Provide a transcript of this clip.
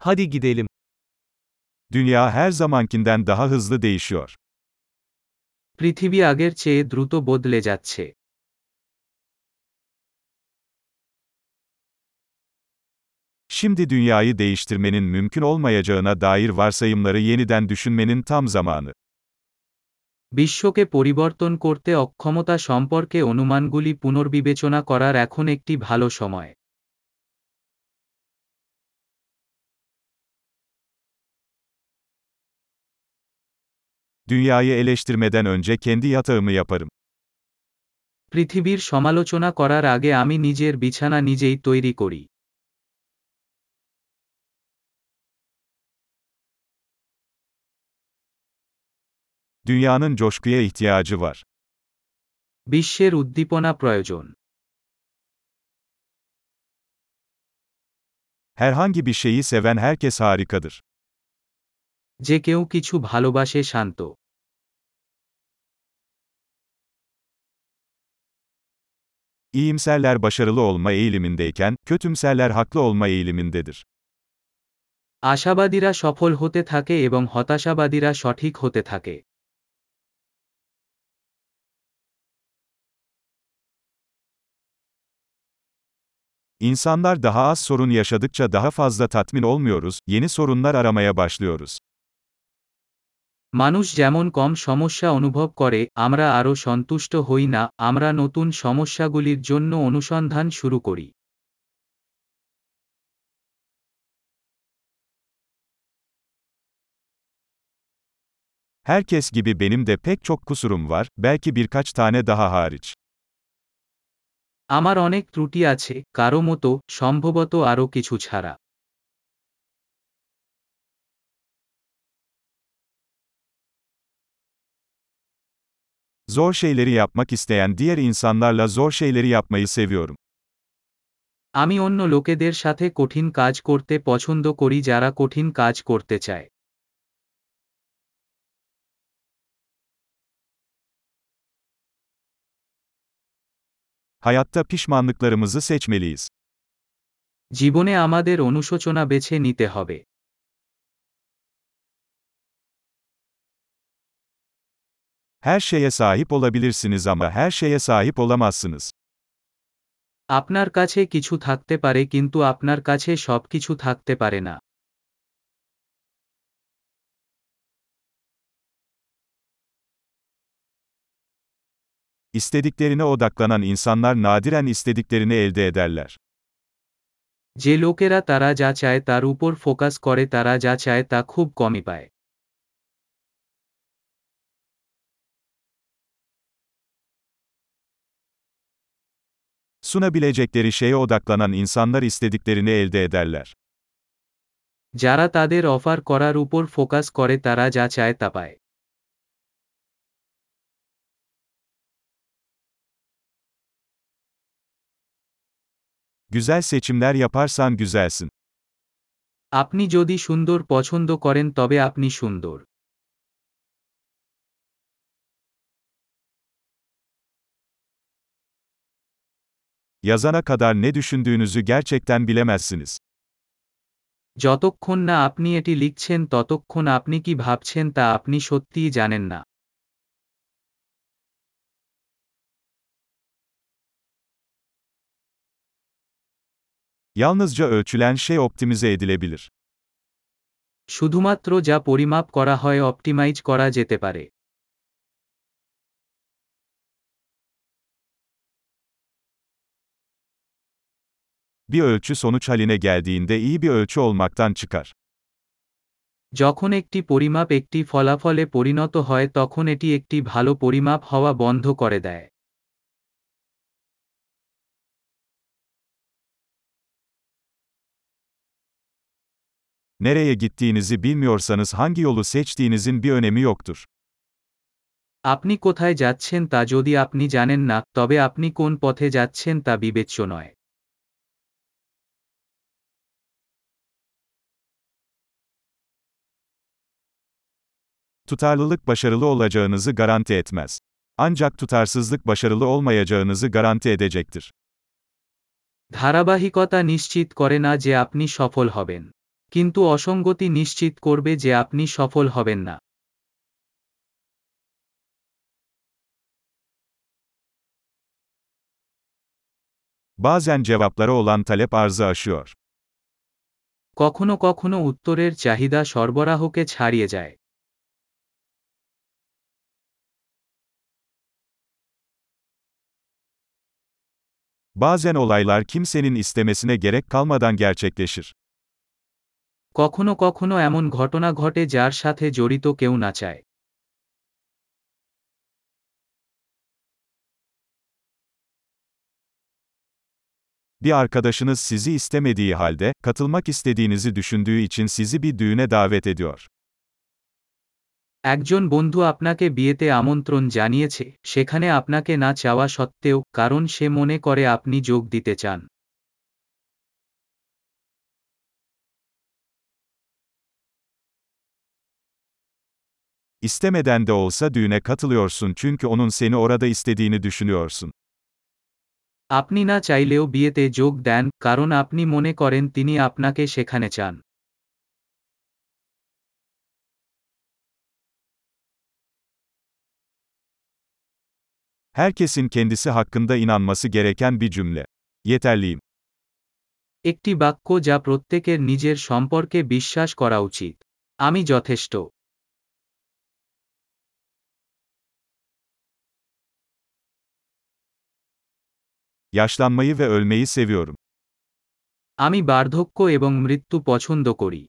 Hadi gidelim. Dünya her zamankinden daha hızlı değişiyor. পৃথিবী আগের চেয়ে দ্রুত বদলে যাচ্ছে Şimdi dünyayı değiştirmenin mümkün olmayacağına dair varsayımları yeniden düşünmenin tam zamanı. বিশ্বকে পরিবর্তন করতে অক্ষমতা সম্পর্কে অনুমানগুলি পুনর্বিবেচনা করার এখন একটি ভালো সময় Dünyayı eleştirmeden önce kendi yatağımı yaparım. পৃথিবীর সমালোচনা করার আগে আমি নিজের বিছানা নিজেই তৈরি করি Dünyanın coşkuya ihtiyacı var. বিশ্বের উদ্দীপনা প্রয়োজন Herhangi bir şeyi seven herkes harikadır. যে কেউ কিছু ভালোবাসে শান্ত İyimserler başarılı olma eğilimindeyken, kötümserler haklı olma eğilimindedir. আশাবাদীরা সফল হতে থাকে এবং হতাশাবাদীরা সঠিক হতে থাকে İnsanlar daha az sorun yaşadıkça daha fazla tatmin olmuyoruz, yeni sorunlar aramaya başlıyoruz. মানুষ যেমন কম সমস্যা অনুভব করে আমরা আরও সন্তুষ্ট হই না আমরা নতুন সমস্যাগুলির জন্য অনুসন্ধান শুরু করি Herkes gibi benim de pek çok kusurum var, belki birkaç tane daha hariç. আমার অনেক ত্রুটি আছে কারও মতো সম্ভবত আরও কিছু ছাড়া Zor şeyleri yapmak isteyen diğer insanlarla zor şeyleri yapmayı seviyorum. আমি অন্য লোকেদের সাথে কঠিন কাজ করতে পছন্দ করি যারা কঠিন কাজ করতে চায় Hayatta pişmanlıklarımızı seçmeliyiz. জীবনে আমাদের অনুশোচনা বেছে নিতে হবে Her şeye sahip olabilirsiniz ama her şeye sahip olamazsınız. আপনার কাছে কিছু থাকতে পারে কিন্তু আপনার কাছে সব কিছু থাকতে পারে না İstediklerine odaklanan insanlar nadiren istediklerini elde ederler. যে লোকেরা তারা যা চায় তার উপর ফোকাস করে তারা যা চায় তা খুব কমই পায় Sunabilecekleri şeye odaklanan insanlar istediklerini elde ederler. যারা তাদের অফার করার উপর ফোকাস করে তারা যা চায় তা পায় Güzel seçimler yaparsan güzelsin. আপনি যদি সুন্দর পছন্দ করেন তবে আপনি সুন্দর Yazana kadar ne düşündüğünüzü gerçekten bilemezsiniz. যতক্ষণ না আপনি এটি লিখছেন ততক্ষণ আপনি কি ভাবছেন তা আপনি সত্যিই জানেন না Yalnızca ölçülen şey optimize edilebilir. শুধুমাত্র যা পরিমাপ করা হয় অপটিমাইজ করা যেতে পারে Bir ölçü sonuç haline geldiğinde iyi bir ölçü olmaktan çıkar. যখন একটি পরিমাপ একটি ফলাফলে পরিণত হয় তখন এটি একটি ভালো পরিমাপ হওয়া বন্ধ করে দেয় Nereye gittiğinizi bilmiyorsanız hangi yolu seçtiğinizin bir önemi yoktur. আপনি কোথায় যাচ্ছেন তা যদি আপনি জানেন না তবে আপনি কোন পথে যাচ্ছেন তা বিবেচ্য নয় Tutarlılık başarılı olacağınızı garanti etmez. Ancak tutarsızlık başarılı olmayacağınızı garanti edecektir. ধারাবাহিকতা নিশ্চিত করে না যে আপনি সফল হবেন কিন্তু অসঙ্গতি নিশ্চিত করবে যে আপনি সফল হবেন না Bazen cevaplara olan talep arzı aşıyor. কখনো কখনো উত্তরের চাহিদা সরবরাহকে ছাড়িয়ে যায় Bazen olaylar kimsenin istemesine gerek kalmadan gerçekleşir. কখনো কখনো এমন ঘটনা ঘটে যার সাথে জড়িত কেউ না চায় Bir arkadaşınız sizi istemediği halde, katılmak istediğinizi düşündüğü için sizi bir düğüne davet ediyor. একজন বন্ধু আপনাকে বিয়েতে আমন্ত্রণ জানিয়েছে সেখানে আপনাকে না চাওয়া সত্ত্বেও কারণ সে মনে করে আপনি যোগ দিতে চান İstemeden de olsa düğüne katılıyorsun çünkü onun seni orada istediğini düşünüyorsun. আপনি না চাইলেও বিয়েতে যোগ দেন কারণ আপনি মনে করেন তিনি আপনাকে সেখানে চান Herkesin kendisi hakkında inanması gereken bir cümle. Yeterliyim. একটি বাক্য যা প্রত্যেকের নিজের সম্পর্কে বিশ্বাস করা উচিত আমি যথেষ্ট Yaşlanmayı ve ölmeyi seviyorum. আমি বার্ধক্য এবং মৃত্যু পছন্দ করি